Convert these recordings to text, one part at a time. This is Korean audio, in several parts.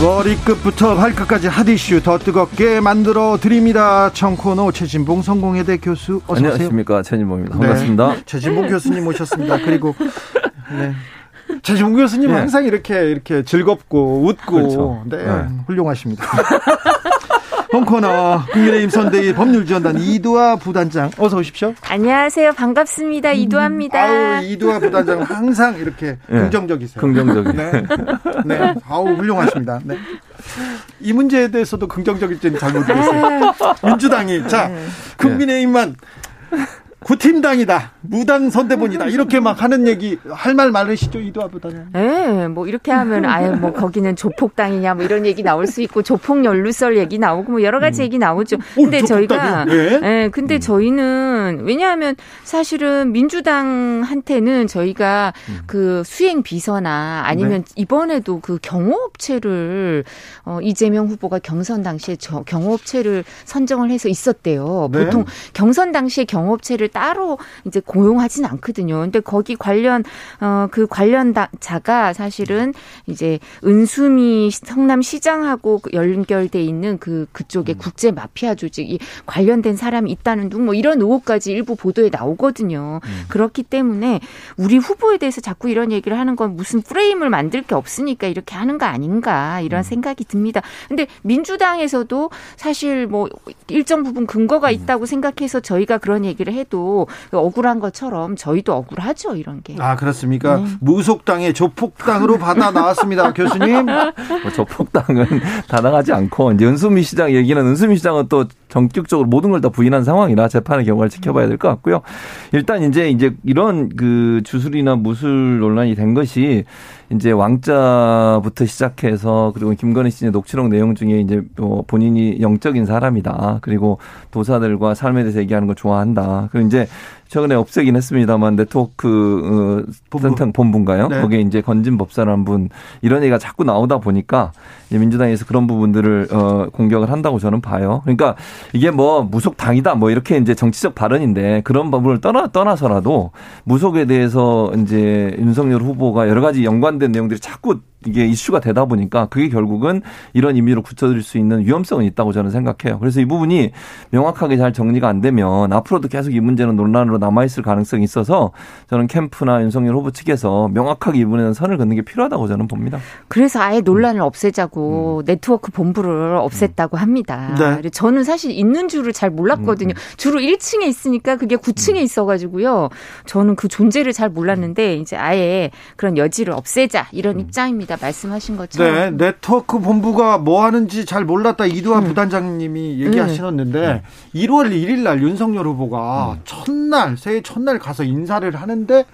머리끝부터 발끝까지 핫이슈 더 뜨겁게 만들어 드립니다. 청코노 최진봉 성공회대 교수 어서 오세요. 안녕하십니까 최진봉입니다. 반갑습니다. 네, 최진봉 교수님 모셨습니다. 그리고 네. 최진봉 교수님 네. 항상 이렇게 이렇게 즐겁고 웃고 그렇죠. 네, 네. 훌륭하십니다. 홍코너 국민의힘 선대위 법률지원단 이두아 부단장 어서 오십시오. 안녕하세요. 반갑습니다. 이두아입니다. 아우 이두아 부단장 항상 이렇게 네. 긍정적이세요. 긍정적이. 네. 네. 아우 훌륭하십니다. 네. 이 문제에 대해서도 긍정적일지는 잘 모르겠어요. 민주당이 자 네. 국민의힘만 구팀당이다. 무당 선대본이다. 이렇게 막 하는 얘기 할 말 많으시죠 이도아보다는. 네, 뭐 이렇게 하면 아예 뭐 거기는 조폭당이냐 뭐 이런 얘기 나올 수 있고 조폭 연루설 얘기 나오고 뭐 여러 가지 음. 얘기 나오죠. 근데 오, 저희가 네. 네, 근데 음. 저희는 왜냐하면 사실은 민주당한테는 저희가 음. 그 수행 비서나 아니면 네. 이번에도 그 경호업체를 어 이재명 후보가 경선 당시에 저 경호업체를 선정을 해서 있었대요. 네. 보통 경선 당시에 경호업체를 따로 이제 고용하진 않거든요. 근데 거기 관련 어 그 관련 자가 사실은 이제 은수미 성남 시장하고 연결돼 있는 그 그쪽에 음. 국제 마피아 조직이 관련된 사람이 있다는 둥 뭐 이런 의혹까지 일부 보도에 나오거든요. 음. 그렇기 때문에 우리 후보에 대해서 자꾸 이런 얘기를 하는 건 무슨 프레임을 만들 게 없으니까 이렇게 하는 거 아닌가 이런 음. 생각이 듭니다. 근데 민주당에서도 사실 뭐 일정 부분 근거가 음. 있다고 생각해서 저희가 그런 얘기를 해도 억울한 것처럼 저희도 억울하죠 이런 게. 아 그렇습니까? 네. 무속당의 조폭당으로 받아 나왔습니다, 교수님. 뭐 조폭당은 다 나가지 않고 이제 은수미 시장 얘기는 은수미 시장은 또 전격적으로 모든 걸 다 부인한 상황이라 재판의 경과를 지켜봐야 될 것 같고요. 일단 이제 이제 이런 그 주술이나 무술 논란이 된 것이 이제 왕자부터 시작해서 그리고 김건희 씨의 녹취록 내용 중에 이제 뭐 본인이 영적인 사람이다. 그리고 도사들과 삶에 대해서 얘기하는 걸 좋아한다. 그리고 이제 최근에 없애긴 했습니다만 네트워크 어, 본부. 센터 본부인가요? 네. 거기에 이제 건진 법사라는 분 이런 얘기가 자꾸 나오다 보니까 이제 민주당에서 그런 부분들을 어, 공격을 한다고 저는 봐요. 그러니까 이게 뭐 무속 당이다 뭐 이렇게 이제 정치적 발언인데 그런 부분을 떠나 떠나서라도 무속에 대해서 이제 윤석열 후보가 여러 가지 연관 된 내용들이 자꾸 이게 이슈가 되다 보니까 그게 결국은 이런 의미로 굳혀질 수 있는 위험성은 있다고 저는 생각해요. 그래서 이 부분이 명확하게 잘 정리가 안 되면 앞으로도 계속 이 문제는 논란으로 남아있을 가능성이 있어서 저는 캠프나 윤석열 후보 측에서 명확하게 이 부분에는 선을 긋는 게 필요하다고 저는 봅니다. 그래서 아예 논란을 없애자고 음. 네트워크 본부를 없앴다고 음. 합니다. 네. 저는 사실 있는 줄을 잘 몰랐거든요. 음. 주로 1층에 있으니까 그게 9층에 음. 있어가지고요. 저는 그 존재를 잘 몰랐는데 이제 아예 그런 여지를 없애자 이런 음. 입장입니다. 말씀하신 것처럼. 네, 네트워크 본부가 뭐 하는지 잘 몰랐다 이두환 음. 부단장님이 얘기하시는데 음. 1월 1일 날 윤석열 후보가 음. 첫날 새해 첫날 가서 인사를 하는데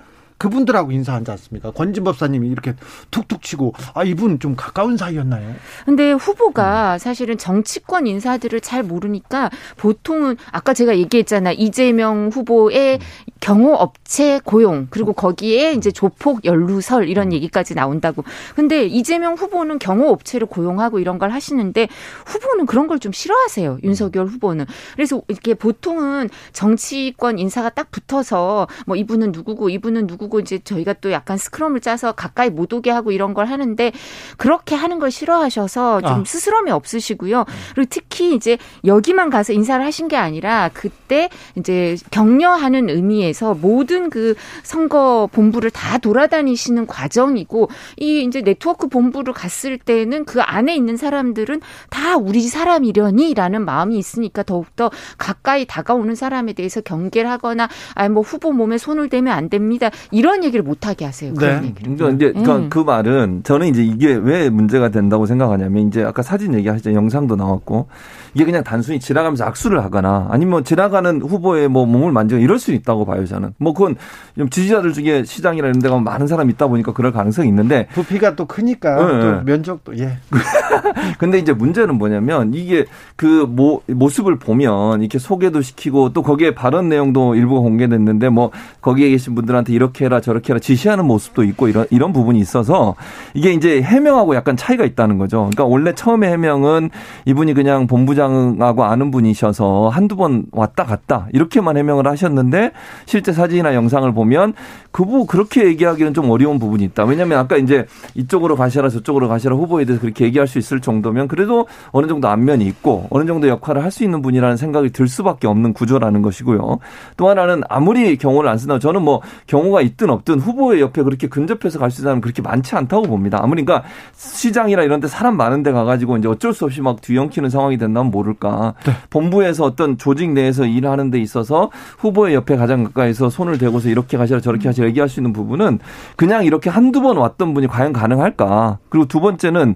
그분들하고 인사하지 않습니까? 권진 법사님이 이렇게 툭툭 치고 아 이분 좀 가까운 사이였나요? 근데 후보가 음. 사실은 정치권 인사들을 잘 모르니까 보통은 아까 제가 얘기했잖아 이재명 후보의 음. 경호 업체 고용 그리고 거기에 이제 조폭 연루설 이런 음. 얘기까지 나온다고. 근데 이재명 후보는 경호 업체를 고용하고 이런 걸 하시는데 후보는 그런 걸 좀 싫어하세요. 윤석열 후보는. 그래서 이렇게 보통은 정치권 인사가 딱 붙어서 뭐 이분은 누구고 이분은 누구고 그리고 이제 저희가 또 약간 스크럼을 짜서 가까이 못 오게 하고 이런 걸 하는데 그렇게 하는 걸 싫어하셔서 좀 아. 스스럼이 없으시고요. 그리고 특히 이제 여기만 가서 인사를 하신 게 아니라 그때 이제 격려하는 의미에서 모든 그 선거 본부를 다 돌아다니시는 과정이고 이 이제 네트워크 본부를 갔을 때는 그 안에 있는 사람들은 다 우리 사람이려니라는 마음이 있으니까 더욱더 가까이 다가오는 사람에 대해서 경계를 하거나 아니 뭐 후보 몸에 손을 대면 안 됩니다. 이런 얘기를 못 하게 하세요. 그런 네. 얘기를. 그러니까 이제 그러니까 음. 그 말은 저는 이제 이게 왜 문제가 된다고 생각하냐면 이제 아까 사진 얘기하셨죠. 영상도 나왔고 이게 그냥 단순히 지나가면서 악수를 하거나 아니면 뭐 지나가는 후보의 뭐 몸을 만지고 이럴 수 있다고 봐요. 저는. 뭐 그건 좀 지지자들 중에 시장이나 이런 데 가면 많은 사람이 있다 보니까 그럴 가능성이 있는데 부피가 또 크니까 네, 또 면적도 예. 근데 이제 문제는 뭐냐면 이게 그 모, 모습을 보면 이렇게 소개도 시키고 또 거기에 발언 내용도 일부가 공개됐는데 뭐 거기에 계신 분들한테 이렇게 해라 저렇게 해라 지시하는 모습도 있고 이런 이런 부분이 있어서 이게 이제 해명하고 약간 차이가 있다는 거죠. 그러니까 원래 처음에 해명은 이분이 그냥 본부장하고 아는 분이셔서 한두 번 왔다 갔다 이렇게만 해명을 하셨는데 실제 사진이나 영상을 보면 그부 그렇게 얘기하기는 좀 어려운 부분이 있다. 왜냐하면 아까 이제 이쪽으로 가셔라 저쪽으로 가셔라 후보에 대해서 그렇게 얘기할 수 있을 정도면 그래도 어느 정도 안면이 있고 어느 정도 역할을 할 수 있는 분이라는 생각이 들 수밖에 없는 구조라는 것이고요. 또 하나는 아무리 경호를 안 쓴다고 저는 뭐 경호가 있든 없든 후보의 옆에 그렇게 근접해서 갈 수 있는 사람은 그렇게 많지 않다고 봅니다. 아무리 그러니까 시장이나 이런 데 사람 많은 데 가가지고 이제 어쩔 수 없이 막 뒤엉키는 상황이 된다면 모를까. 네. 본부에서 어떤 조직 내에서 일하는 데 있어서 후보의 옆에 가장 가까이서 손을 대고서 이렇게 가시라 저렇게 하시라 얘기할 수 있는 부분은 그냥 이렇게 한두 번 왔던 분이 과연 가능할까. 그리고 두 번째는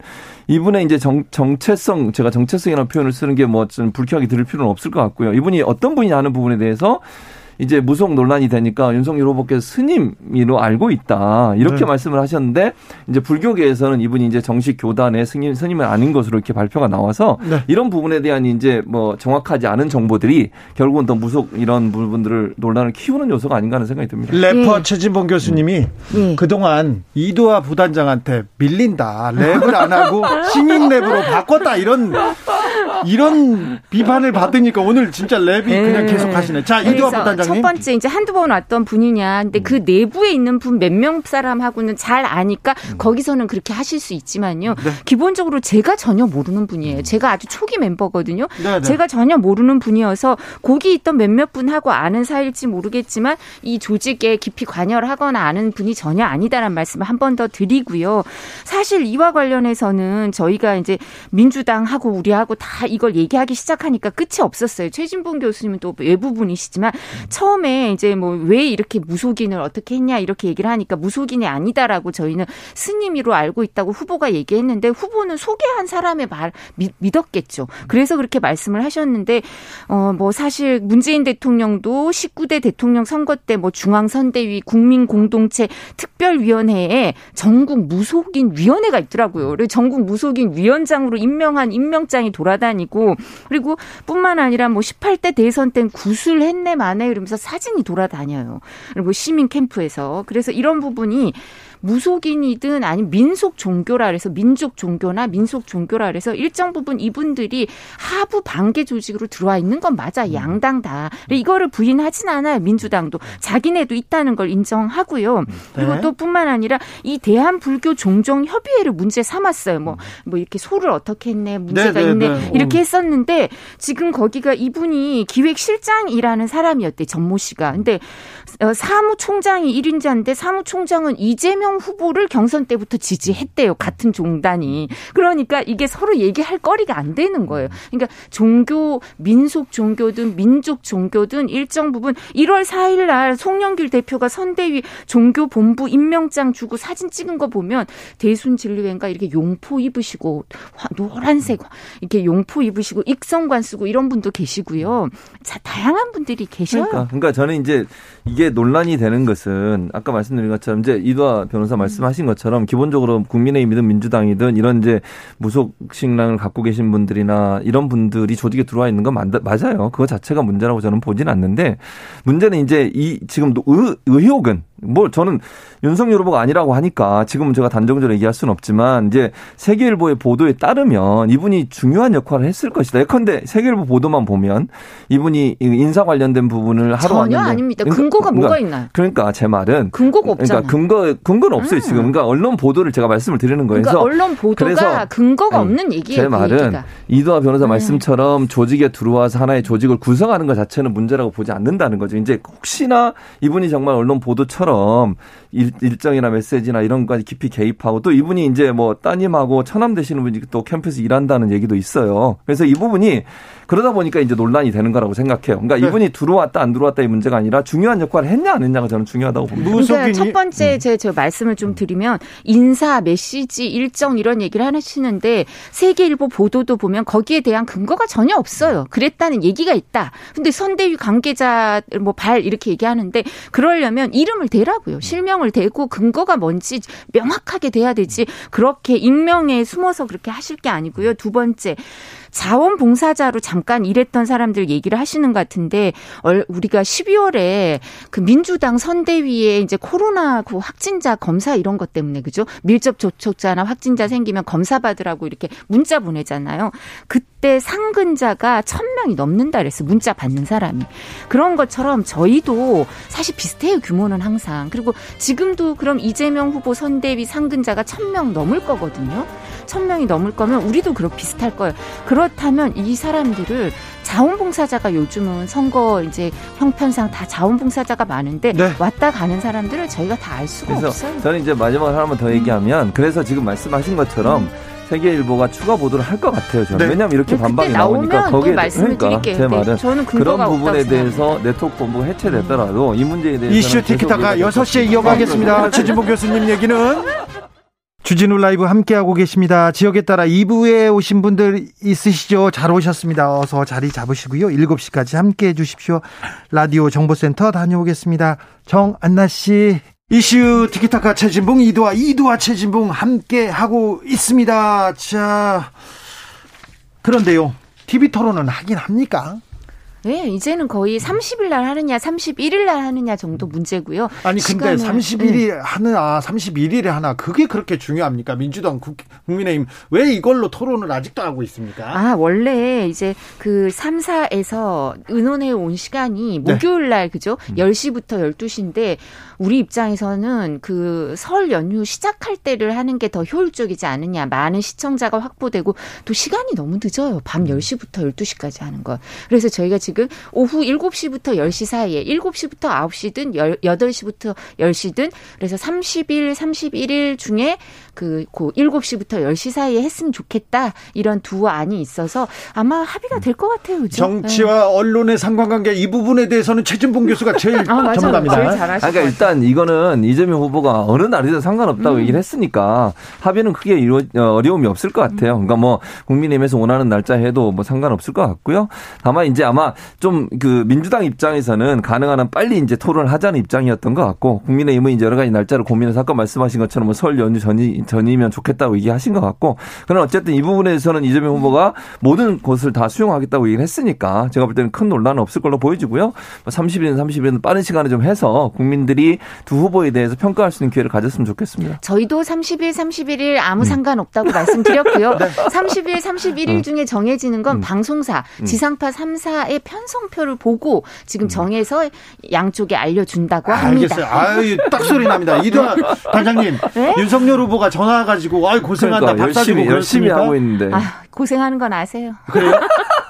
이분의 이제 정, 정체성, 제가 정체성이라는 표현을 쓰는 게 뭐 좀 불쾌하게 들을 필요는 없을 것 같고요. 이분이 어떤 분이 하는 부분에 대해서 이제 무속 논란이 되니까 윤석열 후보께서 스님으로 알고 있다 이렇게 네. 말씀을 하셨는데 이제 불교계에서는 이분이 이제 정식 교단의 스님 스님은 아닌 것으로 이렇게 발표가 나와서 네. 이런 부분에 대한 이제 뭐 정확하지 않은 정보들이 결국은 더 무속 이런 부분들을 논란을 키우는 요소가 아닌가 하는 생각이 듭니다. 래퍼 예. 최진봉 교수님이 예. 그동안 이도화 부단장한테 밀린다 랩을 안 하고 신인 랩으로 바꿨다 이런 이런 비판을 받으니까 오늘 진짜 랩이 그냥 예. 계속 하시네. 자 이도화 부단장 첫 번째 이제 한두 번 왔던 분이냐. 근데 그 음. 내부에 있는 분 몇 명 사람하고는 잘 아니까 음. 거기서는 그렇게 하실 수 있지만요. 네. 기본적으로 제가 전혀 모르는 분이에요. 제가 아주 초기 멤버거든요. 네, 네. 제가 전혀 모르는 분이어서 거기 있던 몇몇 분하고 아는 사이일지 모르겠지만 이 조직에 깊이 관여를 하거나 아는 분이 전혀 아니다라는 말씀을 한 번 더 드리고요. 사실 이와 관련해서는 저희가 이제 민주당하고 우리하고 다 이걸 얘기하기 시작하니까 끝이 없었어요. 최진봉 교수님은 또 외부 분이시지만 처음에 이제 뭐 왜 이렇게 무속인을 어떻게 했냐 이렇게 얘기를 하니까 무속인이 아니다라고 저희는 스님이로 알고 있다고 후보가 얘기했는데 후보는 소개한 사람의 말 믿, 었겠죠 그래서 그렇게 말씀을 하셨는데 어 뭐 사실 문재인 대통령도 19대 대통령 선거 때 뭐 중앙선대위 국민공동체 특별위원회에 전국 무속인 위원회가 있더라고요. 그리고 전국 무속인 위원장으로 임명한 임명장이 돌아다니고 그리고 뿐만 아니라 뭐 18대 대선 땐 구술했네 만에 이러면 서 사진이 돌아다녀요. 그리고 시민 캠프에서. 그래서 이런 부분이 무속인이든 아니면 민속 종교라 그래서 민족 종교나 민속 종교라 그래서 일정 부분 이분들이 하부 반계 조직으로 들어와 있는 건 맞아 음. 양당 다 이거를 부인하진 않아요 민주당도 자기네도 있다는 걸 인정하고요 음. 그리고 네. 또 뿐만 아니라 이 대한 불교 종종 협의회를 문제 삼았어요 뭐뭐 음. 뭐 이렇게 소를 어떻게 했네 문제가 네, 네, 있네 네. 이렇게 했었는데 지금 거기가 이분이 기획실장이라는 사람이었대 전모 씨가 근데 어, 사무총장이 1인자인데 사무총장은 이재명 후보를 경선 때부터 지지했대요. 같은 종단이. 그러니까 이게 서로 얘기할 거리가 안 되는 거예요. 그러니까 종교, 민속 종교든 민족 종교든 일정 부분 1월 4일 날 송영길 대표가 선대위 종교 본부 임명장 주고 사진 찍은 거 보면 대순 진리회인가 이렇게 용포 입으시고 노란색 이렇게 용포 입으시고 익성관 쓰고 이런 분도 계시고요. 자, 다양한 분들이 계셔요. 그러니까, 그러니까 저는 이제 이게 논란이 되는 것은 아까 말씀드린 것처럼 이제 이도아 변호사 말씀하신 것처럼 기본적으로 국민의힘이든 민주당이든 이런 이제 무속 신랑을 갖고 계신 분들이나 이런 분들이 조직에 들어와 있는 건 맞아요. 그거 자체가 문제라고 저는 보진 않는데 문제는 이제 이 지금 의, 의혹은 뭐 저는 윤석열 후보가 아니라고 하니까 지금은 제가 단정적으로 얘기할 수는 없지만 이제 세계일보의 보도에 따르면 이분이 중요한 역할을 했을 것이다. 예컨대 세계일보 보도만 보면 이분이 인사 관련된 부분을 하러 전혀 왔는데 아닙니다. 그러니까 근거가 그러니까, 뭐가 있나요? 그러니까 제 말은 근거가 없잖아. 그러니까 근거 근거는 없어요 음. 지금. 그러니까 언론 보도를 제가 말씀을 드리는 거예요. 그러니까 언론 보도가 근거가 없는 얘기예요. 제그 말은 그 이도아 변호사 음. 말씀처럼 조직에 들어와서 하나의 조직을 구성하는 것 자체는 문제라고 보지 않는다는 거죠. 이제 혹시나 이분이 정말 언론 보도처럼 것처럼 일, 일정이나 메시지나 이런 것까지 깊이 개입하고 또 이분이 이제 뭐 따님하고 처남 되시는 분이 또 캠프에서 일한다는 얘기도 있어요. 그래서 이 부분이 그러다 보니까 이제 논란이 되는 거라고 생각해요. 그러니까 네. 이분이 들어왔다 안 들어왔다 이 문제가 아니라 중요한 역할을 했냐 안 했냐가 저는 중요하다고 봅니다. 그러니까 첫 번째 음. 제, 제 말씀을 좀 드리면 인사, 메시지, 일정 이런 얘기를 하시는데 세계일보 보도도 보면 거기에 대한 근거가 전혀 없어요. 그랬다는 얘기가 있다. 근데 선대위 관계자 뭐 발 이렇게 얘기하는데 그러려면 이름을 대라고요. 실명을 대고 근거가 뭔지 명확하게 돼야 되지. 그렇게 익명에 숨어서 그렇게 하실 게 아니고요. 두 번째 자원봉사자로 잠깐 일했던 사람들 얘기를 하시는 것 같은데 우리가 12월에 그 민주당 선대위에 이제 코로나 그 확진자 검사 이런 것 때문에 그죠? 밀접 접촉자나 확진자 생기면 검사 받으라고 이렇게 문자 보내잖아요. 그때 상근자가 1000명이 넘는다 그랬어. 문자 받는 사람이. 그런 것처럼 저희도 사실 비슷해요. 규모는 항상. 그리고 지금도 그럼 이재명 후보 선대위 상근자가 1000명 넘을 거거든요. 1000명이 넘을 거면 우리도 그렇 비슷할 거예요. 그 렇다면 이 사람들을 자원봉사자가 요즘은 선거 이제 형편상 다 자원봉사자가 많은데 네. 왔다 가는 사람들을 저희가 다 알 수가 없어요. 저는 이제 마지막으로 하나만 더 얘기하면 그래서 지금 말씀하신 것처럼 음. 세계일보가 추가 보도를 할 것 같아요. 저는 네. 왜냐하면 이렇게 반박이 나오니까 거기에 그러니까 제 말은 네, 그런 부분에 대해서 네트워크 본부가 해체됐더라도 이 문제에 대해서 이슈 티키타카 6시에 이어가겠습니다. 최진봉 교수님 얘기는 주진우 라이브 함께하고 계십니다. 지역에 따라 2부에 오신 분들 있으시죠? 잘 오셨습니다. 어서 자리 잡으시고요. 7시까지 함께해 주십시오. 라디오 정보센터 다녀오겠습니다. 정안나 씨. 이슈 티키타카 최진봉 이두와 이두와 최진봉 함께 하고 있습니다. 자, 그런데요. TV 토론은 하긴 합니까? 네, 이제는 거의 30일 날 하느냐, 31일 날 하느냐 정도 문제고요. 아니 근데 30일이 네. 하느냐, 31일에 하나 그게 그렇게 중요합니까? 민주당, 국민의힘 왜 이걸로 토론을 아직도 하고 있습니까? 아, 원래 이제 그 3, 4에서 의논해 온 시간이 네. 목요일 날 그죠? 10시부터 음. 12시인데 우리 입장에서는 그 설 연휴 시작할 때를 하는 게 더 효율적이지 않느냐. 많은 시청자가 확보되고 또 시간이 너무 늦어요. 밤 10시부터 음. 12시까지 하는 거. 그래서 저희가 지금 오후 7시부터 10시 사이에 7시부터 9시든 8시부터 10시든 그래서 30일, 31일 중에 그, 그 7시부터 10시 사이에 했으면 좋겠다. 이런 두 안이 있어서 아마 합의가 될 것 같아요. 그죠? 정치와 네. 언론의 상관관계 이 부분에 대해서는 최진봉 교수가 제일 아, 전문가입니다. 제일 그러니까 일단 이거는 이재명 후보가 어느 날이든 상관없다고 음. 얘기를 했으니까 합의는 크게 이루, 어, 어려움이 없을 것 같아요. 그러니까 뭐 국민의힘에서 원하는 날짜 해도 뭐 상관없을 것 같고요. 다만 이제 아마 좀 그 민주당 입장에서는 가능한 한 빨리 이제 토론을 하자는 입장이었던 것 같고 국민의힘은 이제 여러 가지 날짜를 고민해서 아까 말씀하신 것처럼 뭐 설 연휴 전이 전이면 좋겠다고 얘기하신 것 같고 그러나 어쨌든 이 부분에서는 이재명 후보가 모든 것을 다 수용하겠다고 얘기를 했으니까 제가 볼 때는 큰 논란은 없을 걸로 보여지고요. 30일은 30일은 빠른 시간에 좀 해서 국민들이 두 후보에 대해서 평가할 수 있는 기회를 가졌으면 좋겠습니다. 저희도 30일, 31일 아무 음. 상관없다고 말씀드렸고요. 네. 30일, 31일 어. 중에 정해지는 건 음. 방송사, 음. 지상파 3사의 편성표를 보고 지금 음. 정해서 양쪽에 알려준다고 합니다. 알겠어요. 아유, 딱 소리 납니다. 이두환 단장님, 네? 윤석열 후보가 전화 가지고 아이 고생한다 그러니까, 열심히 열심히 하고 있는데 아, 고생하는 건 아세요. 그래요?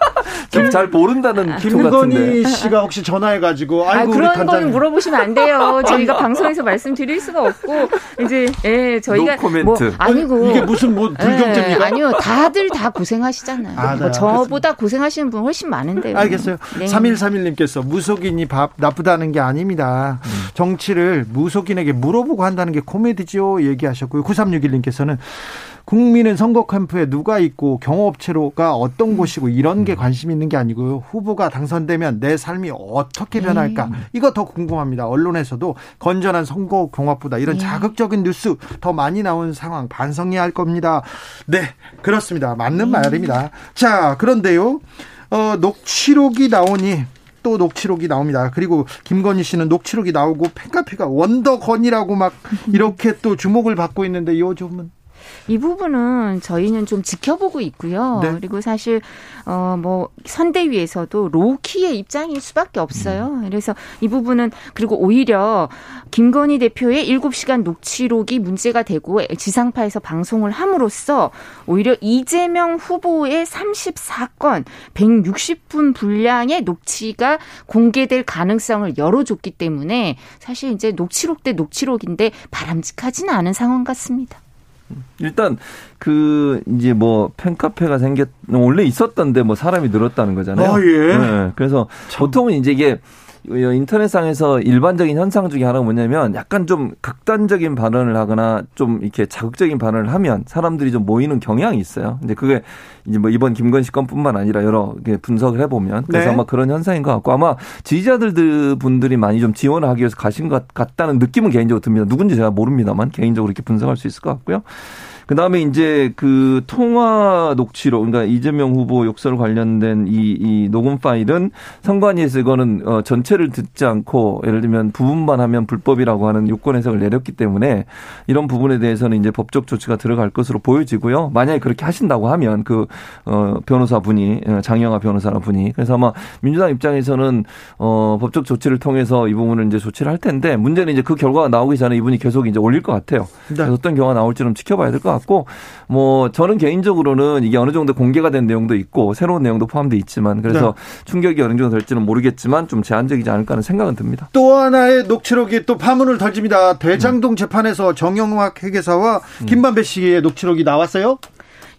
잘 모른다는 김건희 씨가 혹시 전화해가지고 아이고 아, 그런 우리 거는 물어보시면 안 돼요. 저희가 방송에서 말씀드릴 수가 없고 이제 예 저희가 뭐 아니고 이게 무슨 뭐 불경제입니까? 예, 아니요 다들 다 고생하시잖아요. 아, 네, 뭐 저보다 고생하시는 분 훨씬 많은데요. 알겠어요. 네. 3131님께서 무속인이 밥 나쁘다는 게 아닙니다. 음. 정치를 무속인에게 물어보고 한다는 게 코미디죠 얘기하셨고요. 9361님께서는 국민은 선거 캠프에 누가 있고 경호업체로가 어떤 음. 곳이고 이런 게 관심 있는 게 아니고요. 후보가 당선되면 내 삶이 어떻게 변할까? 네. 이거 더 궁금합니다. 언론에서도 건전한 선거 경합보다 이런 네. 자극적인 뉴스 더 많이 나온 상황 반성해야 할 겁니다. 네, 그렇습니다. 맞는 네. 말입니다. 자, 그런데요. 어, 녹취록이 나오니 또 녹취록이 나옵니다. 그리고 김건희 씨는 녹취록이 나오고 팬카페가 원더건이라고 막 이렇게 또 주목을 받고 있는데 요즘은 이 부분은 저희는 좀 지켜보고 있고요. 네. 그리고 사실 어 뭐 선대위에서도 로키의 입장일 수밖에 없어요. 음. 그래서 이 부분은 그리고 오히려 김건희 대표의 7시간 녹취록이 문제가 되고 지상파에서 방송을 함으로써 오히려 이재명 후보의 34건 160분 분량의 녹취가 공개될 가능성을 열어줬기 때문에 사실 이제 녹취록 대 녹취록인데 바람직하지는 않은 상황 같습니다. 일단 그 이제 뭐 팬카페가 생겼 원래 있었던데 뭐 사람이 늘었다는 거잖아요. 아, 예. 네. 그래서 참. 보통은 이제 이게 인터넷상에서 일반적인 현상 중에 하나가 뭐냐면 약간 좀 극단적인 발언을 하거나 좀 이렇게 자극적인 발언을 하면 사람들이 좀 모이는 경향이 있어요. 근데 그게 이제 뭐 이번 김건희 건뿐만 아니라 여러 분석을 해보면 그래서 네. 아마 그런 현상인 것 같고 아마 지지자들 분들이 많이 좀 지원을 하기 위해서 가신 것 같다는 느낌은 개인적으로 듭니다. 누군지 제가 모릅니다만 개인적으로 이렇게 분석할 수 있을 것 같고요. 그 다음에 이제 그 통화 녹취록, 그러니까 이재명 후보 욕설 관련된 이, 이 녹음 파일은 선관위에서 이거는 어, 전체를 듣지 않고 예를 들면 부분만 하면 불법이라고 하는 요건 해석을 내렸기 때문에 이런 부분에 대해서는 이제 법적 조치가 들어갈 것으로 보여지고요. 만약에 그렇게 하신다고 하면 그, 어, 변호사 분이, 어, 장영아 변호사 분이. 그래서 아마 민주당 입장에서는 어, 법적 조치를 통해서 이 부분을 이제 조치를 할 텐데 문제는 이제 그 결과가 나오기 전에 이분이 계속 이제 올릴 것 같아요. 네. 그래서 어떤 경우가 나올지는 지켜봐야 될 것 같아요. 같고 뭐 저는 개인적으로는 이게 어느 정도 공개가 된 내용도 있고 새로운 내용도 포함돼 있지만 그래서 네. 충격이 어느 정도 될지는 모르겠지만 좀 제한적이지 않을까 하는 생각은 듭니다. 또 하나의 녹취록이 또 파문을 던집니다. 대장동 음. 재판에서 정영학 회계사와 음. 김만배 씨의 녹취록이 나왔어요?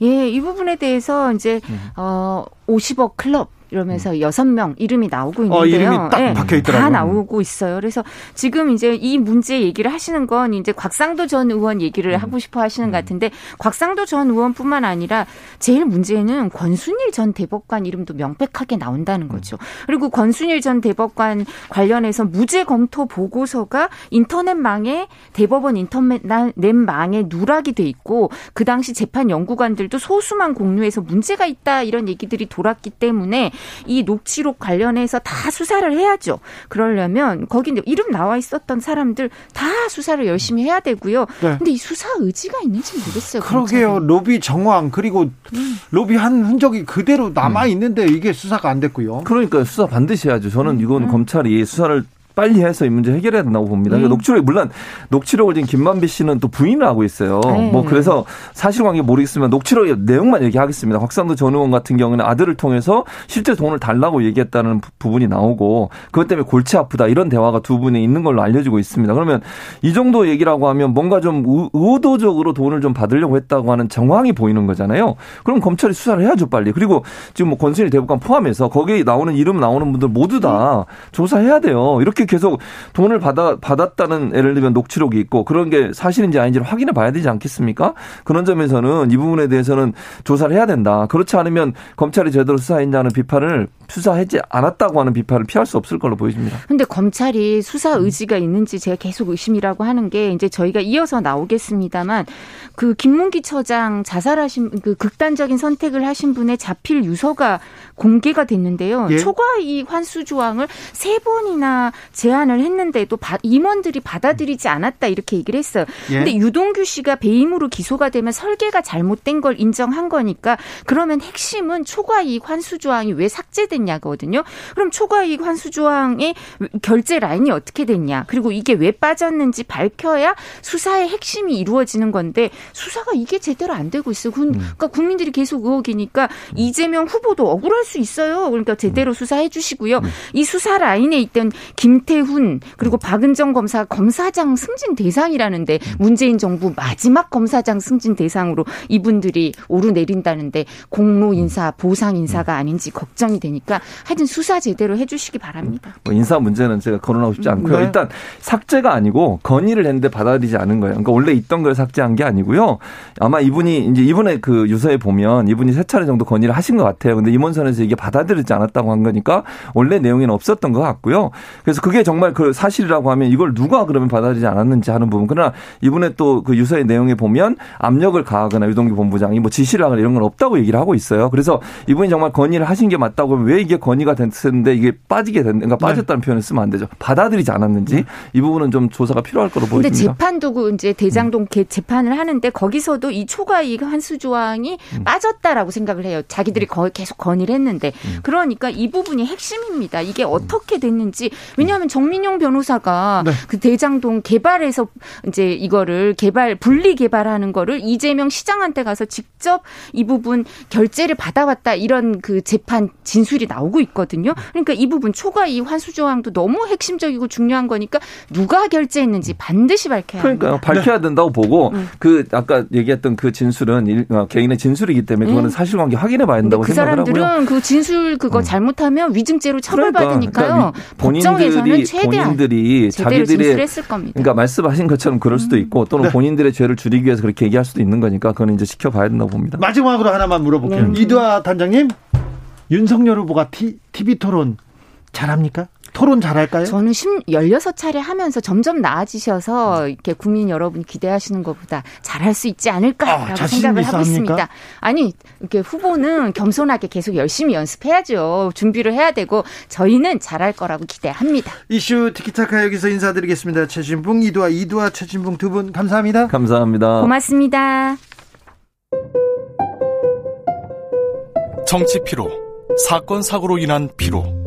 예, 이 부분에 대해서 이제 음. 어 50억 클럽 이러면서 음. 여섯 명 이름이 나오고 있는데요. 어, 이름이 딱 네, 박혀 있더라고요. 다 나오고 있어요. 그래서 지금 이제 이 문제 얘기를 하시는 건 이제 곽상도 전 의원 얘기를 음. 하고 싶어 하시는 음. 것 같은데 곽상도 전 의원뿐만 아니라 제일 문제는 권순일 전 대법관 이름도 명백하게 나온다는 거죠. 음. 그리고 권순일 전 대법관 관련해서 무죄 검토 보고서가 인터넷망에 대법원 인터넷망에 누락이 돼 있고 그 당시 재판 연구관들도 소수만 공유해서 문제가 있다 이런 얘기들이 돌았기 때문에 이 녹취록 관련해서 다 수사를 해야죠. 그러려면 거기 이름 나와 있었던 사람들 다 수사를 열심히 해야 되고요. 네. 근데 이 수사 의지가 있는지 모르겠어요. 그러게요. 검찰은. 로비 정황 그리고 음. 로비한 흔적이 그대로 남아 있는데 이게 수사가 안 됐고요. 그러니까 수사 반드시 해야죠. 저는 이건 음. 검찰이 수사를 빨리 해서 이 문제 해결해야 된다고 봅니다. 네. 녹취록 물론 녹취록을 지금 김만비 씨는 또 부인을 하고 있어요. 네. 뭐 그래서 사실관계 모르겠으면 녹취록의 내용만 얘기하겠습니다. 확산도 전 의원 같은 경우는 아들을 통해서 실제 돈을 달라고 얘기했다는 부분이 나오고 그것 때문에 골치 아프다 이런 대화가 두 분이 있는 걸로 알려지고 있습니다. 그러면 이 정도 얘기라고 하면 뭔가 좀 의도적으로 돈을 좀 받으려고 했다고 하는 정황이 보이는 거잖아요. 그럼 검찰이 수사를 해야죠 빨리. 그리고 지금 뭐 권순일 대법관 포함해서 거기에 나오는 이름 나오는 분들 모두 다 조사해야 돼요. 이렇게 계속 돈을 받아 받았다는 예를 들면 녹취록이 있고 그런 게 사실인지 아닌지를 확인해 봐야 되지 않겠습니까? 그런 점에서는 이 부분에 대해서는 조사를 해야 된다. 그렇지 않으면 검찰이 제대로 수사했냐는 비판을 수사하지 않았다고 하는 비판을 피할 수 없을 걸로 보여집니다. 근데 검찰이 수사 의지가 있는지 제가 계속 의심이라고 하는 게 이제 저희가 이어서 나오겠습니다만 그 김문기 처장 자살하신 그 극단적인 선택을 하신 분의 자필 유서가 공개가 됐는데요. 예? 초과이 환수 조항을 세 번이나 제안을 했는데도 임원들이 받아들이지 않았다 이렇게 얘기를 했어요. 예? 근데 유동규 씨가 배임으로 기소가 되면 설계가 잘못된 걸 인정한 거니까 그러면 핵심은 초과이익 환수 조항이 왜 삭제됐냐거든요. 그럼 초과이익 환수 조항의 결제 라인이 어떻게 됐냐? 그리고 이게 왜 빠졌는지 밝혀야 수사의 핵심이 이루어지는 건데 수사가 이게 제대로 안 되고 있어요. 음. 그러니까 국민들이 계속 의혹이니까 음. 이재명 후보도 억울할 수 있어요. 그러니까 제대로 음. 수사해 주시고요. 이 수사 라인에 있던 김 태훈 그리고 박은정 검사 검사장 승진 대상이라는데 문재인 정부 마지막 검사장 승진 대상으로 이분들이 오르내린다는데 공로 인사 보상 인사가 아닌지 걱정이 되니까 하여튼 수사 제대로 해주시기 바랍니다. 뭐 인사 문제는 제가 거론하고 싶지 않고요. 네. 일단 삭제가 아니고 건의를 했는데 받아들이지 않은 거예요. 그러니까 원래 있던 걸 삭제한 게 아니고요. 아마 이분이 이제 이분의 그 유서에 보면 이분이 세 차례 정도 건의를 하신 것 같아요. 근데 임원선에서 이게 받아들이지 않았다고 한 거니까 원래 내용에는 없었던 것 같고요. 그래서 그게 그게 정말 그 사실이라고 하면 이걸 누가 그러면 받아들이지 않았는지 하는 부분. 그러나 이번에 또 그 유서의 내용에 보면 압력을 가하거나 유동규 본부장이 뭐 지시를 하거나 이런 건 없다고 얘기를 하고 있어요. 그래서 이분이 정말 건의를 하신 게 맞다고 하면 왜 이게 건의가 됐는데 이게 빠지게 됐는가 그러니까 네. 빠졌다는 네. 표현을 쓰면 안 되죠. 받아들이지 않았는지 네. 이 부분은 좀 조사가 필요할 거로 보입니다. 근데 재판 두고 이제 대장동 음. 재판을 하는데 거기서도 이 초과 이익 환수 조항이 음. 빠졌다라고 생각을 해요. 자기들이 음. 거, 계속 건의를 했는데 음. 그러니까 이 부분이 핵심입니다. 이게 음. 어떻게 됐는지 왜냐 하면 정민용 변호사가 네. 그 대장동 개발에서 이제 이거를 개발 분리 개발하는 거를 이재명 시장한테 가서 직접 이 부분 결제를 받아왔다 이런 그 재판 진술이 나오고 있거든요. 그러니까 이 부분 초과 이 환수 조항도 너무 핵심적이고 중요한 거니까 누가 결제했는지 반드시 밝혀야 그러니까. 밝혀야 된다고 보고 음. 그 아까 얘기했던 그 진술은 어, 개인의 진술이기 때문에 그거는 음. 사실관계 확인해 봐야 된다고 그 생각하고요. 그 사람들은 그 진술 그거 음. 잘못하면 위증죄로 처벌받으니까요. 그러니까, 그러니까 법정에서는 최대한 본인들이 자기들의 그러니까 말씀하신 것처럼 그럴 수도 있고 또는 네. 본인들의 죄를 줄이기 위해서 그렇게 얘기할 수도 있는 거니까 그거는 이제 지켜봐야 된다고 봅니다. 마지막으로 하나만 물어볼게요. 네. 이두아 단장님, 윤석열 후보가 티, TV 토론 잘합니까? 토론 잘할까요? 저는 16차례 하면서 점점 나아지셔서 이렇게 국민 여러분이 기대하시는 것보다 잘할 수 있지 않을까라고 아, 생각을 하고 있습니다. 아니, 이렇게 후보는 겸손하게 계속 열심히 연습해야죠. 준비를 해야 되고 저희는 잘할 거라고 기대합니다. 이슈 티키타카 여기서 인사드리겠습니다. 최진붕, 이두아, 이두아, 최진붕 두분 감사합니다. 감사합니다. 고맙습니다. 정치 피로, 사건 사고로 인한 피로.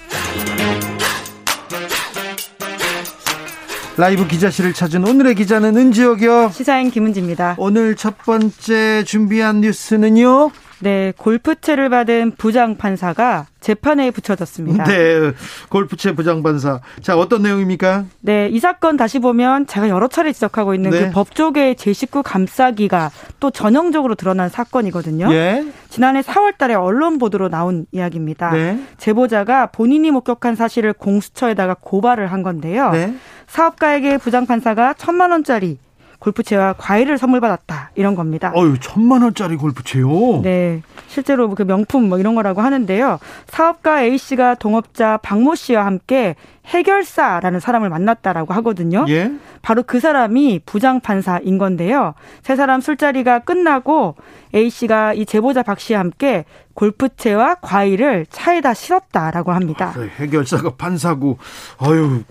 라이브 기자실을 찾은 오늘의 기자는 은지혁이요. 시사인 김은지입니다. 오늘 첫 번째 준비한 뉴스는요. 네, 골프채를 받은 부장 판사가 재판에 붙여졌습니다. 네, 골프채 부장 판사. 자, 어떤 내용입니까? 네, 이 사건 다시 보면 제가 여러 차례 지적하고 있는 네. 그 법조계의 제 식구 감싸기가 또 전형적으로 드러난 사건이거든요. 예. 지난해 4월 달에 언론 보도로 나온 이야기입니다. 네. 제보자가 본인이 목격한 사실을 공수처에다가 고발을 한 건데요. 네. 사업가에게 부장판사가 천만 원짜리 골프채와 과일을 선물 받았다 이런 겁니다. 어유 천만 원짜리 골프채요? 네, 실제로 그 명품 뭐 이런 거라고 하는데요. 사업가 A 씨가 동업자 박모 씨와 함께 해결사라는 사람을 만났다라고 하거든요. 예? 바로 그 사람이 부장 판사인 건데요. 세 사람 술자리가 끝나고 A 씨가 이 제보자 박 씨와 함께 골프채와 과일을 차에다 실었다라고 합니다. 아, 해결사가 판사고, 아유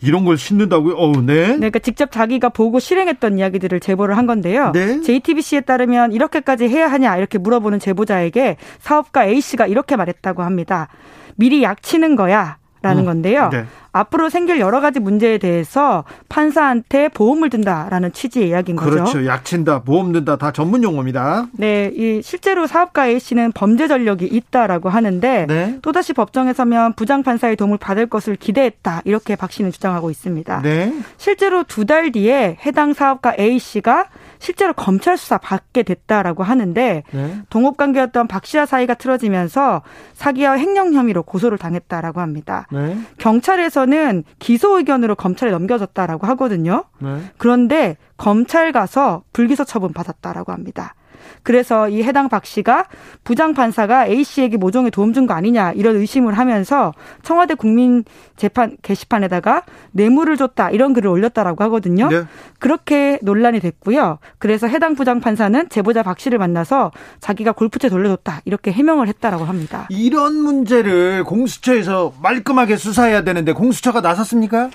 이런 걸 신는다고요? 어우, 네. 네. 그러니까 직접 자기가 보고 실행했던 이야기들을 제보를 한 건데요. 네. JTBC에 따르면 이렇게까지 해야 하냐 이렇게 물어보는 제보자에게 사업가 A 씨가 이렇게 말했다고 합니다. 미리 약 치는 거야. 라는 음. 건데요. 네. 앞으로 생길 여러 가지 문제에 대해서 판사한테 보험을 든다라는 취지의 이야기인 거죠. 그렇죠. 약친다, 보험 든다 다 전문 용어입니다. 네, 이 실제로 사업가 A 씨는 범죄 전력이 있다라고 하는데 네. 또다시 법정에 서면 부장 판사의 도움을 받을 것을 기대했다 이렇게 박 씨는 주장하고 있습니다. 네. 실제로 두 달 뒤에 해당 사업가 A 씨가 실제로 검찰 수사 받게 됐다라고 하는데 네. 동업 관계였던 박 씨와 사이가 틀어지면서 사기와 횡령 혐의로 고소를 당했다라고 합니다. 네. 경찰에서 대해서는 기소 의견으로 검찰에 넘겨졌다라고 하거든요. 네. 그런데 검찰 가서 불기소 처분 받았다라고 합니다. 그래서 이 해당 박 씨가 부장 판사가 A 씨에게 모종에 도움 준 거 아니냐 이런 의심을 하면서 청와대 국민 재판 게시판에다가 뇌물을 줬다 이런 글을 올렸다라고 하거든요. 네. 그렇게 논란이 됐고요. 그래서 해당 부장 판사는 제보자 박 씨를 만나서 자기가 골프채 돌려줬다 이렇게 해명을 했다라고 합니다. 이런 문제를 공수처에서 말끔하게 수사해야 되는데 공수처가 나섰습니까?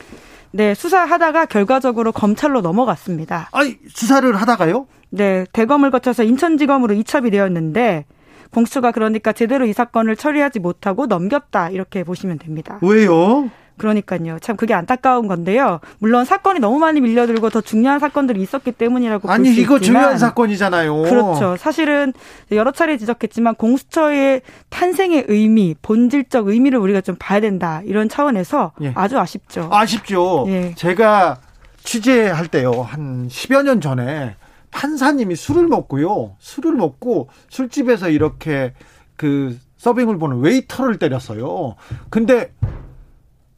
네, 수사하다가 결과적으로 검찰로 넘어갔습니다. 아니, 수사를 하다가요? 네, 대검을 거쳐서 인천지검으로 이첩이 되었는데 공수처가 그러니까 제대로 이 사건을 처리하지 못하고 넘겼다 이렇게 보시면 됩니다. 왜요? 그러니까요. 참 그게 안타까운 건데요. 물론 사건이 너무 많이 밀려들고 더 중요한 사건들이 있었기 때문이라고 아니 이거 있지만, 중요한 사건이잖아요. 그렇죠. 사실은 여러 차례 지적했지만 공수처의 탄생의 의미, 본질적 의미를 우리가 좀 봐야 된다 이런 차원에서 예. 아주 아쉽죠. 아쉽죠. 예. 제가 취재할 때요 한 10여 년 전에 판사님이 술을 먹고요 술을 먹고 술집에서 이렇게 그 서빙을 보는 웨이터를 때렸어요. 근데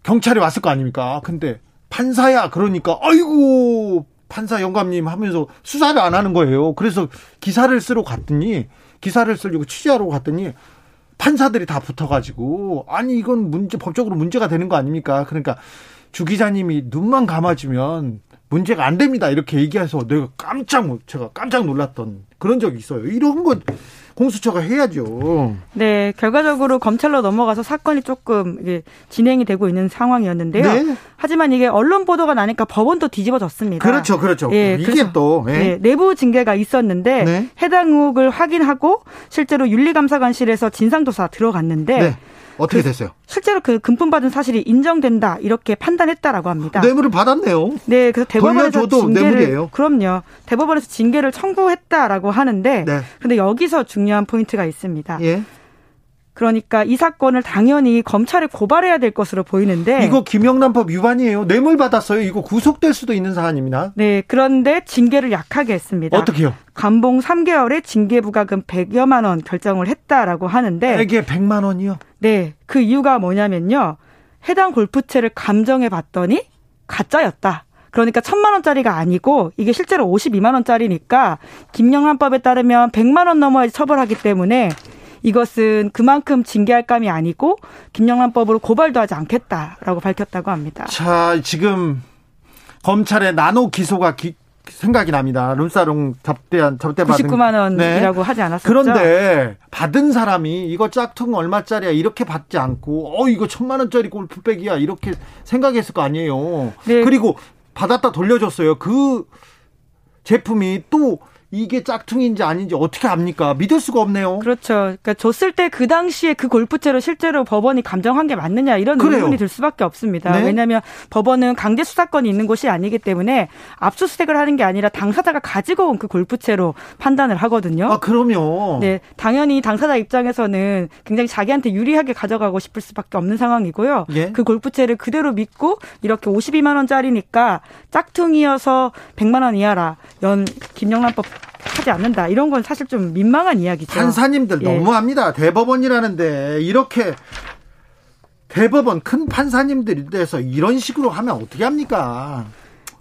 경찰이 왔을 거 아닙니까? 근데 판사야 그러니까 아이고 판사 영감님 하면서 수사를 안 하는 거예요. 그래서 기사를 쓰러 갔더니 기사를 쓰려고 취재하러 갔더니 판사들이 다 붙어가지고 아니 이건 문제 법적으로 문제가 되는 거 아닙니까? 그러니까 주 기자님이 눈만 감아주면 문제가 안 됩니다 이렇게 얘기해서 내가 깜짝 제가 깜짝 놀랐던 그런 적이 있어요. 이런 건 공수처가 해야죠. 네, 결과적으로 검찰로 넘어가서 사건이 조금 진행이 되고 있는 상황이었는데요. 네? 하지만 이게 언론 보도가 나니까 법원도 뒤집어졌습니다. 그렇죠, 그렇죠. 예, 이게 또 네. 네, 내부 징계가 있었는데 네? 해당 의혹을 확인하고 실제로 윤리감사관실에서 진상조사 들어갔는데. 네. 어떻게 그 됐어요? 실제로 그 금품 받은 사실이 인정된다 이렇게 판단했다라고 합니다. 뇌물을 받았네요. 네, 그래서 대법원에서 징계를 뇌물이에요. 그럼요. 대법원에서 징계를 청구했다라고 하는데, 네. 근데 여기서 중요한 포인트가 있습니다. 예. 그러니까 이 사건을 당연히 검찰에 고발해야 될 것으로 보이는데 이거 김영란법 위반이에요. 뇌물 받았어요. 이거 구속될 수도 있는 사안입니다. 네, 그런데 징계를 약하게 했습니다. 어떻게요? 감봉 3개월에 징계 부과금 100여만 원 결정을 했다라고 하는데 이게 100만 원이요? 네, 그 이유가 뭐냐면요. 해당 골프채를 감정해 봤더니 가짜였다. 그러니까 천만 원짜리가 아니고 이게 실제로 52만 원짜리니까 김영란법에 따르면 100만 원 넘어야지 처벌하기 때문에 이것은 그만큼 징계할 감이 아니고 김영란법으로 고발도 하지 않겠다라고 밝혔다고 합니다. 자, 지금 검찰의 나노 기소가 기, 생각이 납니다. 룸사롱 접대한 접대받은 99만 원이라고 네. 하지 않았었죠. 그런데 받은 사람이 이거 짝퉁 얼마짜리야 이렇게 받지 않고 어 이거 천만 원짜리 골프백이야 이렇게 생각했을 거 아니에요. 네. 그리고 받았다 돌려줬어요. 그 제품이 또 이게 짝퉁인지 아닌지 어떻게 압니까? 믿을 수가 없네요. 그렇죠. 그러니까 줬을 때 그 당시에 그 골프채로 실제로 법원이 감정한 게 맞느냐 이런 그래요. 의문이 들 수밖에 없습니다. 네? 왜냐하면 법원은 강제 수사권이 있는 곳이 아니기 때문에 압수수색을 하는 게 아니라 당사자가 가지고 온 그 골프채로 판단을 하거든요. 아, 그럼요. 네, 당연히 당사자 입장에서는 굉장히 자기한테 유리하게 가져가고 싶을 수밖에 없는 상황이고요. 예? 그 골프채를 그대로 믿고 이렇게 52만 원짜리니까 짝퉁이어서 100만 원 이하라 연 김영란법 하지 않는다. 이런 건 사실 좀 민망한 이야기죠. 판사님들 예. 너무합니다. 대법원이라는데 이렇게 대법원 큰 판사님들이 돼서 이런 식으로 하면 어떻게 합니까?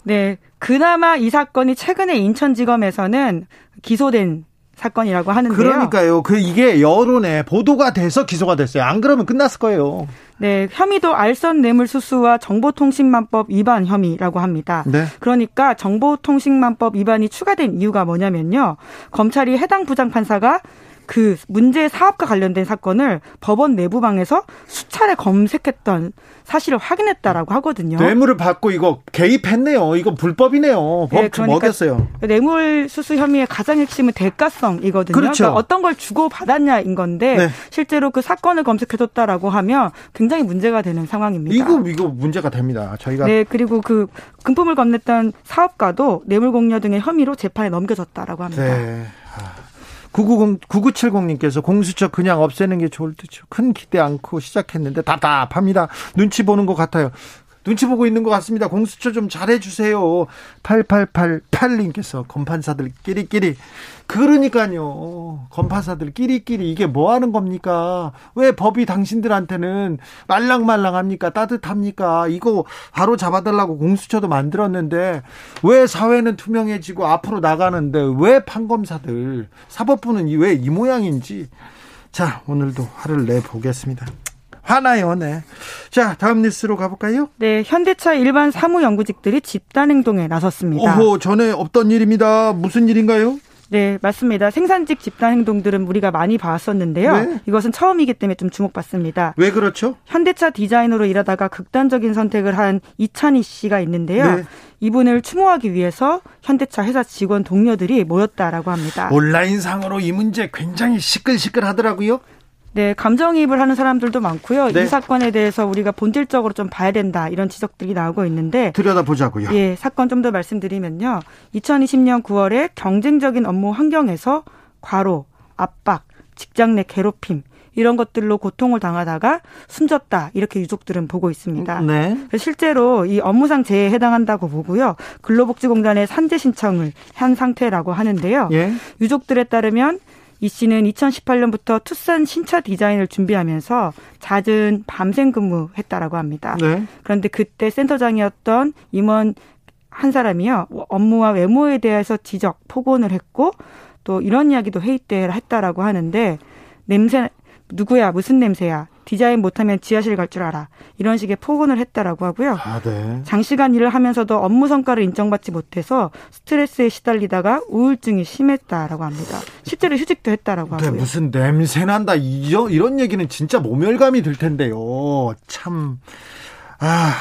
네. 그나마 이 사건이 최근에 인천지검에서는 기소된 사건이라고 하는데요. 그러니까요. 그 이게 여론에 보도가 돼서 기소가 됐어요. 안 그러면 끝났을 거예요. 네, 혐의도 알선 뇌물 수수와 정보통신망법 위반 혐의라고 합니다. 네. 그러니까 정보통신망법 위반이 추가된 이유가 뭐냐면요. 검찰이 해당 부장판사가 그 문제 사업과 관련된 사건을 법원 내부방에서 수차례 검색했던 사실을 확인했다라고 하거든요. 뇌물을 받고 이거 개입했네요. 이거 불법이네요. 법 네, 그러니까. 뇌물 수수 혐의의 가장 핵심은 대가성이거든요. 그렇죠. 그러니까 어떤 걸 주고 받았냐인 건데 네. 실제로 그 사건을 검색해줬다라고 하면 굉장히 문제가 되는 상황입니다. 이거 이거 문제가 됩니다. 저희가 네 그리고 그 금품을 건넸던 사업가도 뇌물 공여 등의 혐의로 재판에 넘겨졌다라고 합니다. 네. 990, 9970님께서 공수처 그냥 없애는 게 좋을 듯요. 큰 기대 않고 시작했는데 답답합니다. 눈치 보는 것 같아요. 눈치 보고 있는 것 같습니다. 공수처 좀 잘해주세요. 8888님께서 검판사들 끼리끼리. 그러니까요. 검판사들 끼리끼리 이게 뭐 하는 겁니까? 왜 법이 당신들한테는 말랑말랑합니까? 따뜻합니까? 이거 바로 잡아달라고 공수처도 만들었는데 왜 사회는 투명해지고 앞으로 나가는데 왜 판검사들 사법부는 왜 이 모양인지 자 오늘도 화를 내보겠습니다. 화나요, 네. 자, 다음 뉴스로 가볼까요? 네, 현대차 일반 사무 연구직들이 집단 행동에 나섰습니다. 오호, 전에 없던 일입니다. 무슨 일인가요? 네, 맞습니다. 생산직 집단 행동들은 우리가 많이 봤었는데요. 네. 이것은 처음이기 때문에 좀 주목받습니다. 왜 그렇죠? 현대차 디자이너로 일하다가 극단적인 선택을 한 이찬희 씨가 있는데요. 네. 이분을 추모하기 위해서 현대차 회사 직원 동료들이 모였다라고 합니다. 온라인상으로 이 문제 굉장히 시끌시끌하더라고요. 네, 감정이입을 하는 사람들도 많고요. 네. 이 사건에 대해서 우리가 본질적으로 좀 봐야 된다 이런 지적들이 나오고 있는데 들여다보자고요. 예, 사건 좀 더 말씀드리면요. 2020년 9월에 경쟁적인 업무 환경에서 과로, 압박, 직장 내 괴롭힘 이런 것들로 고통을 당하다가 숨졌다 이렇게 유족들은 보고 있습니다. 네. 실제로 이 업무상 재해에 해당한다고 보고요. 근로복지공단에 산재 신청을 한 상태라고 하는데요. 예. 유족들에 따르면 이 씨는 2018년부터 투싼 신차 디자인을 준비하면서 잦은 밤샘 근무했다라고 합니다. 네. 그런데 그때 센터장이었던 임원 한 사람이요 업무와 외모에 대해서 지적 폭언을 했고 또 이런 이야기도 회의 때 했다라고 하는데 냄새 누구야 무슨 냄새야 디자인 못하면 지하실 갈 줄 알아 이런 식의 폭언을 했다라고 하고요. 아, 네. 장시간 일을 하면서도 업무 성과를 인정받지 못해서 스트레스에 시달리다가 우울증이 심했다라고 합니다. 실제로 휴직도 했다라고 네, 하고요. 무슨 냄새 난다 이런 이런 얘기는 진짜 모멸감이 들 텐데요. 참 아.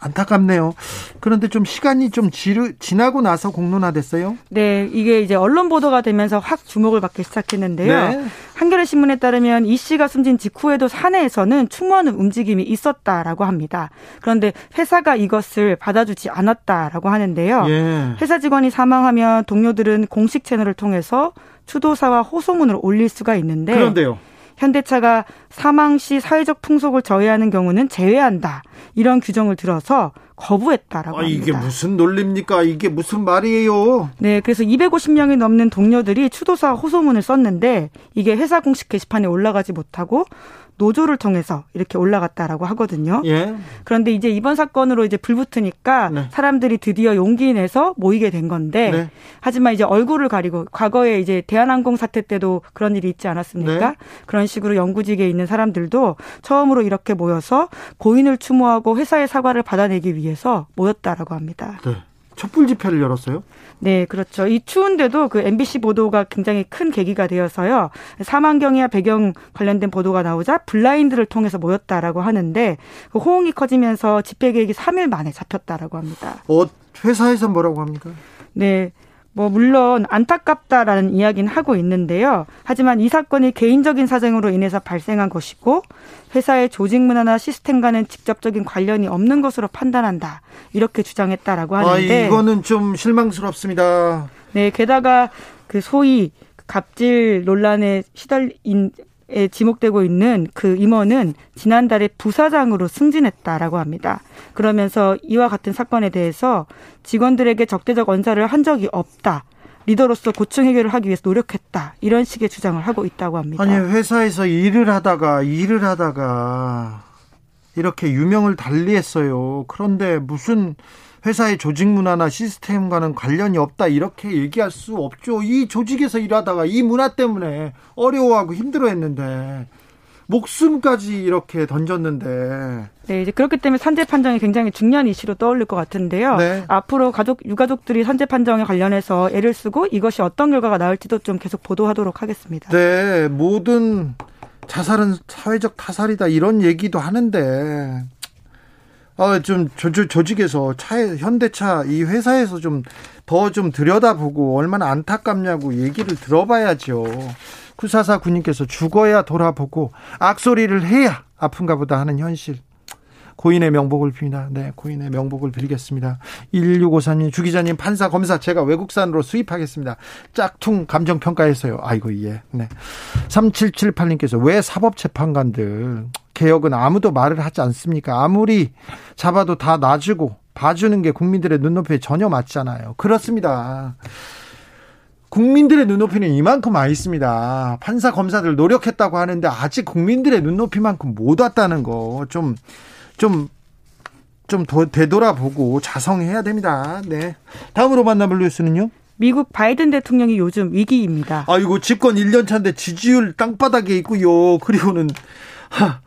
안타깝네요. 그런데 좀 시간이 좀 지르, 지나고 나서 공론화됐어요? 네, 이게 이제 언론 보도가 되면서 확 주목을 받기 시작했는데요. 네. 한겨레 신문에 따르면 이 씨가 숨진 직후에도 사내에서는 추모하는 움직임이 있었다라고 합니다. 그런데 회사가 이것을 받아주지 않았다라고 하는데요. 예. 회사 직원이 사망하면 동료들은 공식 채널을 통해서 추도사와 호소문을 올릴 수가 있는데 그런데요. 현대차가 사망 시 사회적 풍속을 저해하는 경우는 제외한다. 이런 규정을 들어서 거부했다라고 아, 이게 합니다. 무슨 논리입니까? 이게 무슨 말이에요? 네, 그래서 250명이 넘는 동료들이 추도사 호소문을 썼는데 이게 회사 공식 게시판에 올라가지 못하고 노조를 통해서 이렇게 올라갔다라고 하거든요. 예. 그런데 이제 이번 사건으로 이제 불붙으니까 네. 사람들이 드디어 용기 내서 모이게 된 건데 네. 하지만 이제 얼굴을 가리고 과거에 이제 대한항공 사태 때도 그런 일이 있지 않았습니까? 네. 그런 식으로 연구직에 있는 사람들도 처음으로 이렇게 모여서 고인을 추모하고 회사의 사과를 받아내기 위해서 모였다라고 합니다. 네. 촛불 집회를 열었어요? 네, 그렇죠. 이 추운데도 그 MBC 보도가 굉장히 큰 계기가 되어서요. 사망경이와 배경 관련된 보도가 나오자 블라인드를 통해서 모였다라고 하는데 그 호응이 커지면서 집회 계획이 3일 만에 잡혔다라고 합니다. 어, 회사에서 뭐라고 합니까? 네. 뭐 물론 안타깝다라는 이야기는 하고 있는데요. 하지만 이 사건이 개인적인 사정으로 인해서 발생한 것이고 회사의 조직 문화나 시스템과는 직접적인 관련이 없는 것으로 판단한다. 이렇게 주장했다라고 하는데 아, 이거는 좀 실망스럽습니다. 네, 게다가 그 소위 갑질 논란에 시달린 에 지목되고 있는 그 임원은 지난달에 부사장으로 승진했다라고 합니다. 그러면서 이와 같은 사건에 대해서 직원들에게 적대적 언사를 한 적이 없다. 리더로서 고충 해결을 하기 위해서 노력했다. 이런 식의 주장을 하고 있다고 합니다. 아니, 회사에서 일을 하다가, 일을 하다가, 이렇게 유명을 달리했어요. 그런데 무슨 회사의 조직 문화나 시스템과는 관련이 없다 이렇게 얘기할 수 없죠. 이 조직에서 일하다가 이 문화 때문에 어려워하고 힘들어했는데 목숨까지 이렇게 던졌는데. 네, 이제 그렇기 때문에 산재 판정이 굉장히 중요한 이슈로 떠올릴 것 같은데요. 네. 앞으로 가족 유가족들이 산재 판정에 관련해서 애를 쓰고 이것이 어떤 결과가 나올지도 좀 계속 보도하도록 하겠습니다. 네, 모든 자살은 사회적 타살이다 이런 얘기도 하는데 어, 좀 조직에서 차에 현대차 이 회사에서 좀 더좀 좀 들여다보고 얼마나 안타깝냐고 얘기를 들어봐야죠. 구사사 군님께서 죽어야 돌아보고 악소리를 해야 아픈가 보다 하는 현실. 고인의 명복을 빕니다. 네, 고인의 명복을 빌겠습니다. 1653님, 주기자님, 판사, 검사, 제가 외국산으로 수입하겠습니다. 짝퉁 감정평가에서요. 아이고, 예. 네. 3778님께서 왜 사법재판관들, 개혁은 아무도 말을 하지 않습니까? 아무리 잡아도 다 놔주고 봐주는 게 국민들의 눈높이에 전혀 맞잖아요. 그렇습니다. 국민들의 눈높이는 이만큼 와 있습니다. 판사 검사들 노력했다고 하는데 아직 국민들의 눈높이만큼 못 왔다는 거 좀 좀 좀 되돌아보고 자성해야 됩니다. 네. 다음으로 만나볼 뉴스는요. 미국 바이든 대통령이 요즘 위기입니다. 아이고 집권 1년 차인데 지지율 땅바닥에 있고요. 그리고는 하,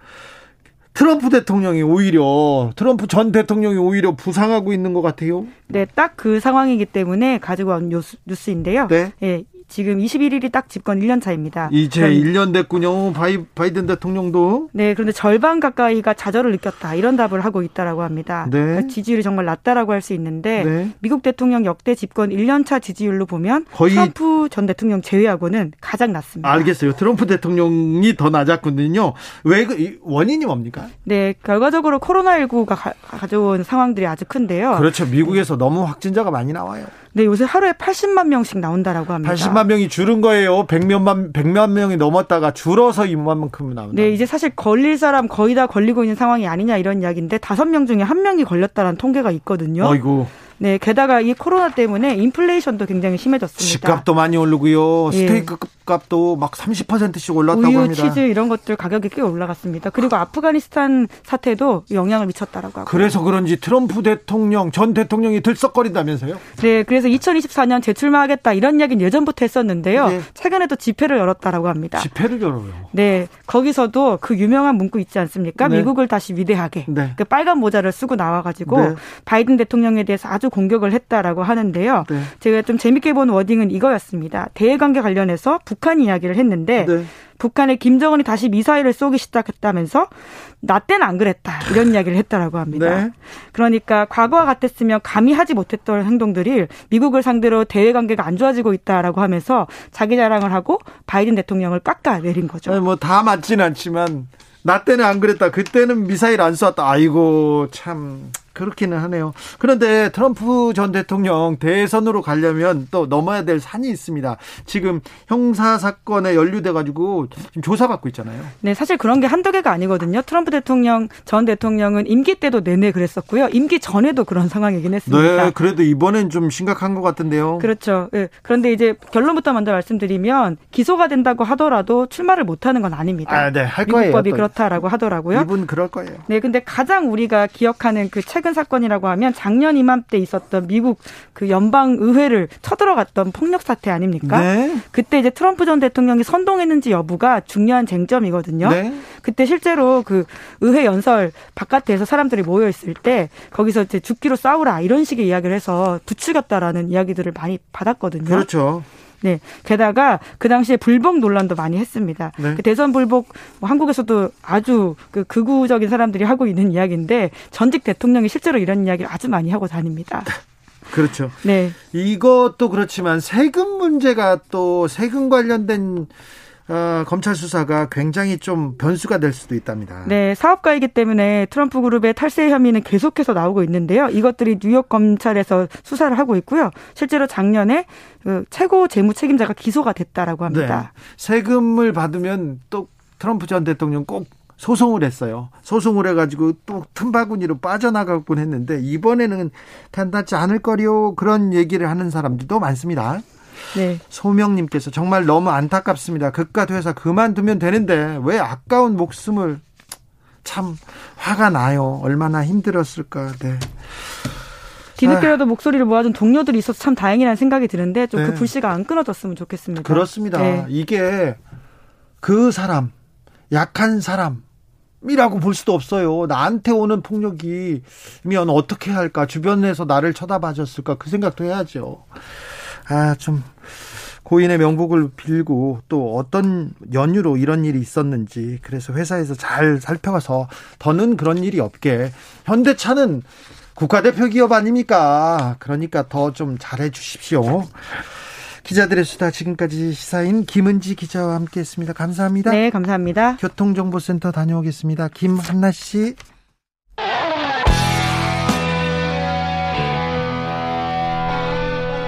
트럼프 대통령이 오히려 트럼프 전 대통령이 오히려 부상하고 있는 것 같아요. 네, 딱 그 상황이기 때문에 가지고 온 뉴스, 인데요 네. 예, 지금 21일이 딱 집권 1년 차입니다. 이제 그럼, 1년 됐군요. 바이, 바이든 대통령도. 네, 그런데 절반 가까이가 좌절을 느꼈다. 이런 답을 하고 있다라고 합니다. 네. 그러니까 지지율이 정말 낮다라고 할 수 있는데 네. 미국 대통령 역대 집권 1년 차 지지율로 보면 거의 트럼프 전 대통령 제외하고는 가장 낮습니다. 알겠어요. 트럼프 대통령이 더 낮았거든요. 왜 그, 원인이 뭡니까? 네, 결과적으로 코로나19가 가, 가져온 상황들이 아주 큰데요. 그렇죠. 미국에서 너무 확진자가 많이 나와요. 네, 요새 하루에 80만 명씩 나온다라고 합니다. 80만 명이 줄은 거예요. 100몇만 100만 명이 넘었다가 줄어서 이만큼 나온다. 네, 이제 사실 걸릴 사람 거의 다 걸리고 있는 상황이 아니냐 이런 이야기인데 5명 중에 1명이 걸렸다는 통계가 있거든요. 아이고. 네, 게다가 이 코로나 때문에 인플레이션도 굉장히 심해졌습니다. 집값도 많이 오르고요. 예. 스테이크 값도 막 30%씩 올랐다고 우유, 합니다. 치즈 이런 것들 가격이 꽤 올라갔습니다. 그리고 아프가니스탄 사태도 영향을 미쳤다라고 하고. 그래서 그런지 트럼프 대통령 전 대통령이 들썩거린다면서요? 네, 그래서 2024년 재출마하겠다 이런 이야기는 예전부터 했었는데요. 네. 최근에 도 집회를 열었다라고 합니다. 집회를 열어요. 네, 거기서도 그 유명한 문구 있지 않습니까? 네. 미국을 다시 위대하게. 네. 그 빨간 모자를 쓰고 나와가지고 네. 바이든 대통령에 대해서 아주 공격을 했다라고 하는데요. 네. 제가 좀 재밌게 본 워딩은 이거였습니다. 대외관계 관련해서 북한 이야기를 했는데 네. 북한의 김정은이 다시 미사일을 쏘기 시작했다면서 나 때는 안 그랬다 이런 이야기를 했다라고 합니다. 네. 그러니까 과거와 같았으면 감히 하지 못했던 행동들이 미국을 상대로 대외 관계가 안 좋아지고 있다라고 하면서 자기 자랑을 하고 바이든 대통령을 깎아내린 거죠. 뭐 다 맞진 않지만 나 때는 안 그랬다. 그때는 미사일 안 쐈다. 아이고 참 그렇기는 하네요. 그런데 트럼프 전 대통령 대선으로 가려면 또 넘어야 될 산이 있습니다. 지금 형사 사건에 연루돼 가지고 지금 조사받고 있잖아요. 네, 사실 그런 게 한두 개가 아니거든요. 트럼프 대통령 전 대통령은 임기 때도 내내 그랬었고요. 임기 전에도 그런 상황이긴 했습니다. 네, 그래도 이번엔 좀 심각한 것 같은데요. 그렇죠. 네, 그런데 이제 결론부터 먼저 말씀드리면 기소가 된다고 하더라도 출마를 못 하는 건 아닙니다. 아, 네, 할 거예요. 미국법이 그렇다라고 하더라고요. 이분 그럴 거예요. 네, 근데 가장 우리가 기억하는 그 책. 최근 사건이라고 하면 작년 이맘때 있었던 미국 그 연방 의회를 쳐들어갔던 폭력 사태 아닙니까? 네. 그때 이제 트럼프 전 대통령이 선동했는지 여부가 중요한 쟁점이거든요. 네. 그때 실제로 그 의회 연설 바깥에서 사람들이 모여 있을 때 거기서 이제 죽기로 싸우라 이런 식의 이야기를 해서 부추겼다라는 이야기들을 많이 받았거든요. 그렇죠. 네. 게다가 그 당시에 불복 논란도 많이 했습니다. 네. 그 대선 불복 뭐 한국에서도 아주 그 극우적인 사람들이 하고 있는 이야기인데 전직 대통령이 실제로 이런 이야기를 아주 많이 하고 다닙니다. 그렇죠. 네. 이것도 그렇지만 세금 문제가 또 세금 관련된 어, 검찰 수사가 굉장히 좀 변수가 될 수도 있답니다. 네, 사업가이기 때문에 트럼프 그룹의 탈세 혐의는 계속해서 나오고 있는데요. 이것들이 뉴욕 검찰에서 수사를 하고 있고요. 실제로 작년에 그 최고 재무 책임자가 기소가 됐다라고 합니다. 네. 세금을 받으면 또 트럼프 전 대통령 꼭 소송을 했어요. 소송을 해가지고 또 틈바구니로 빠져나가곤 했는데 이번에는 간단치 않을 거리요 그런 얘기를 하는 사람들도 많습니다. 네. 소명님께서 정말 너무 안타깝습니다. 그깟 회사 그만두면 되는데 왜 아까운 목숨을 참 화가 나요. 얼마나 힘들었을까. 네. 뒤늦게라도 아. 목소리를 모아준 동료들이 있어서 참 다행이라는 생각이 드는데 좀그 네. 불씨가 안 끊어졌으면 좋겠습니다. 그렇습니다. 네. 이게 그 사람, 약한 사람, 이라고 볼 수도 없어요. 나한테 오는 폭력이면 어떻게 할까? 주변에서 나를 쳐다봐줬을까? 그 생각도 해야죠. 아, 좀 고인의 명복을 빌고 또 어떤 연유로 이런 일이 있었는지 그래서 회사에서 잘 살펴가서 더는 그런 일이 없게 현대차는 국가대표 기업 아닙니까? 그러니까 더 좀 잘해 주십시오. 기자들의 수다 지금까지 시사인 김은지 기자와 함께했습니다. 감사합니다. 네, 감사합니다. 교통정보센터 다녀오겠습니다. 김한나 씨.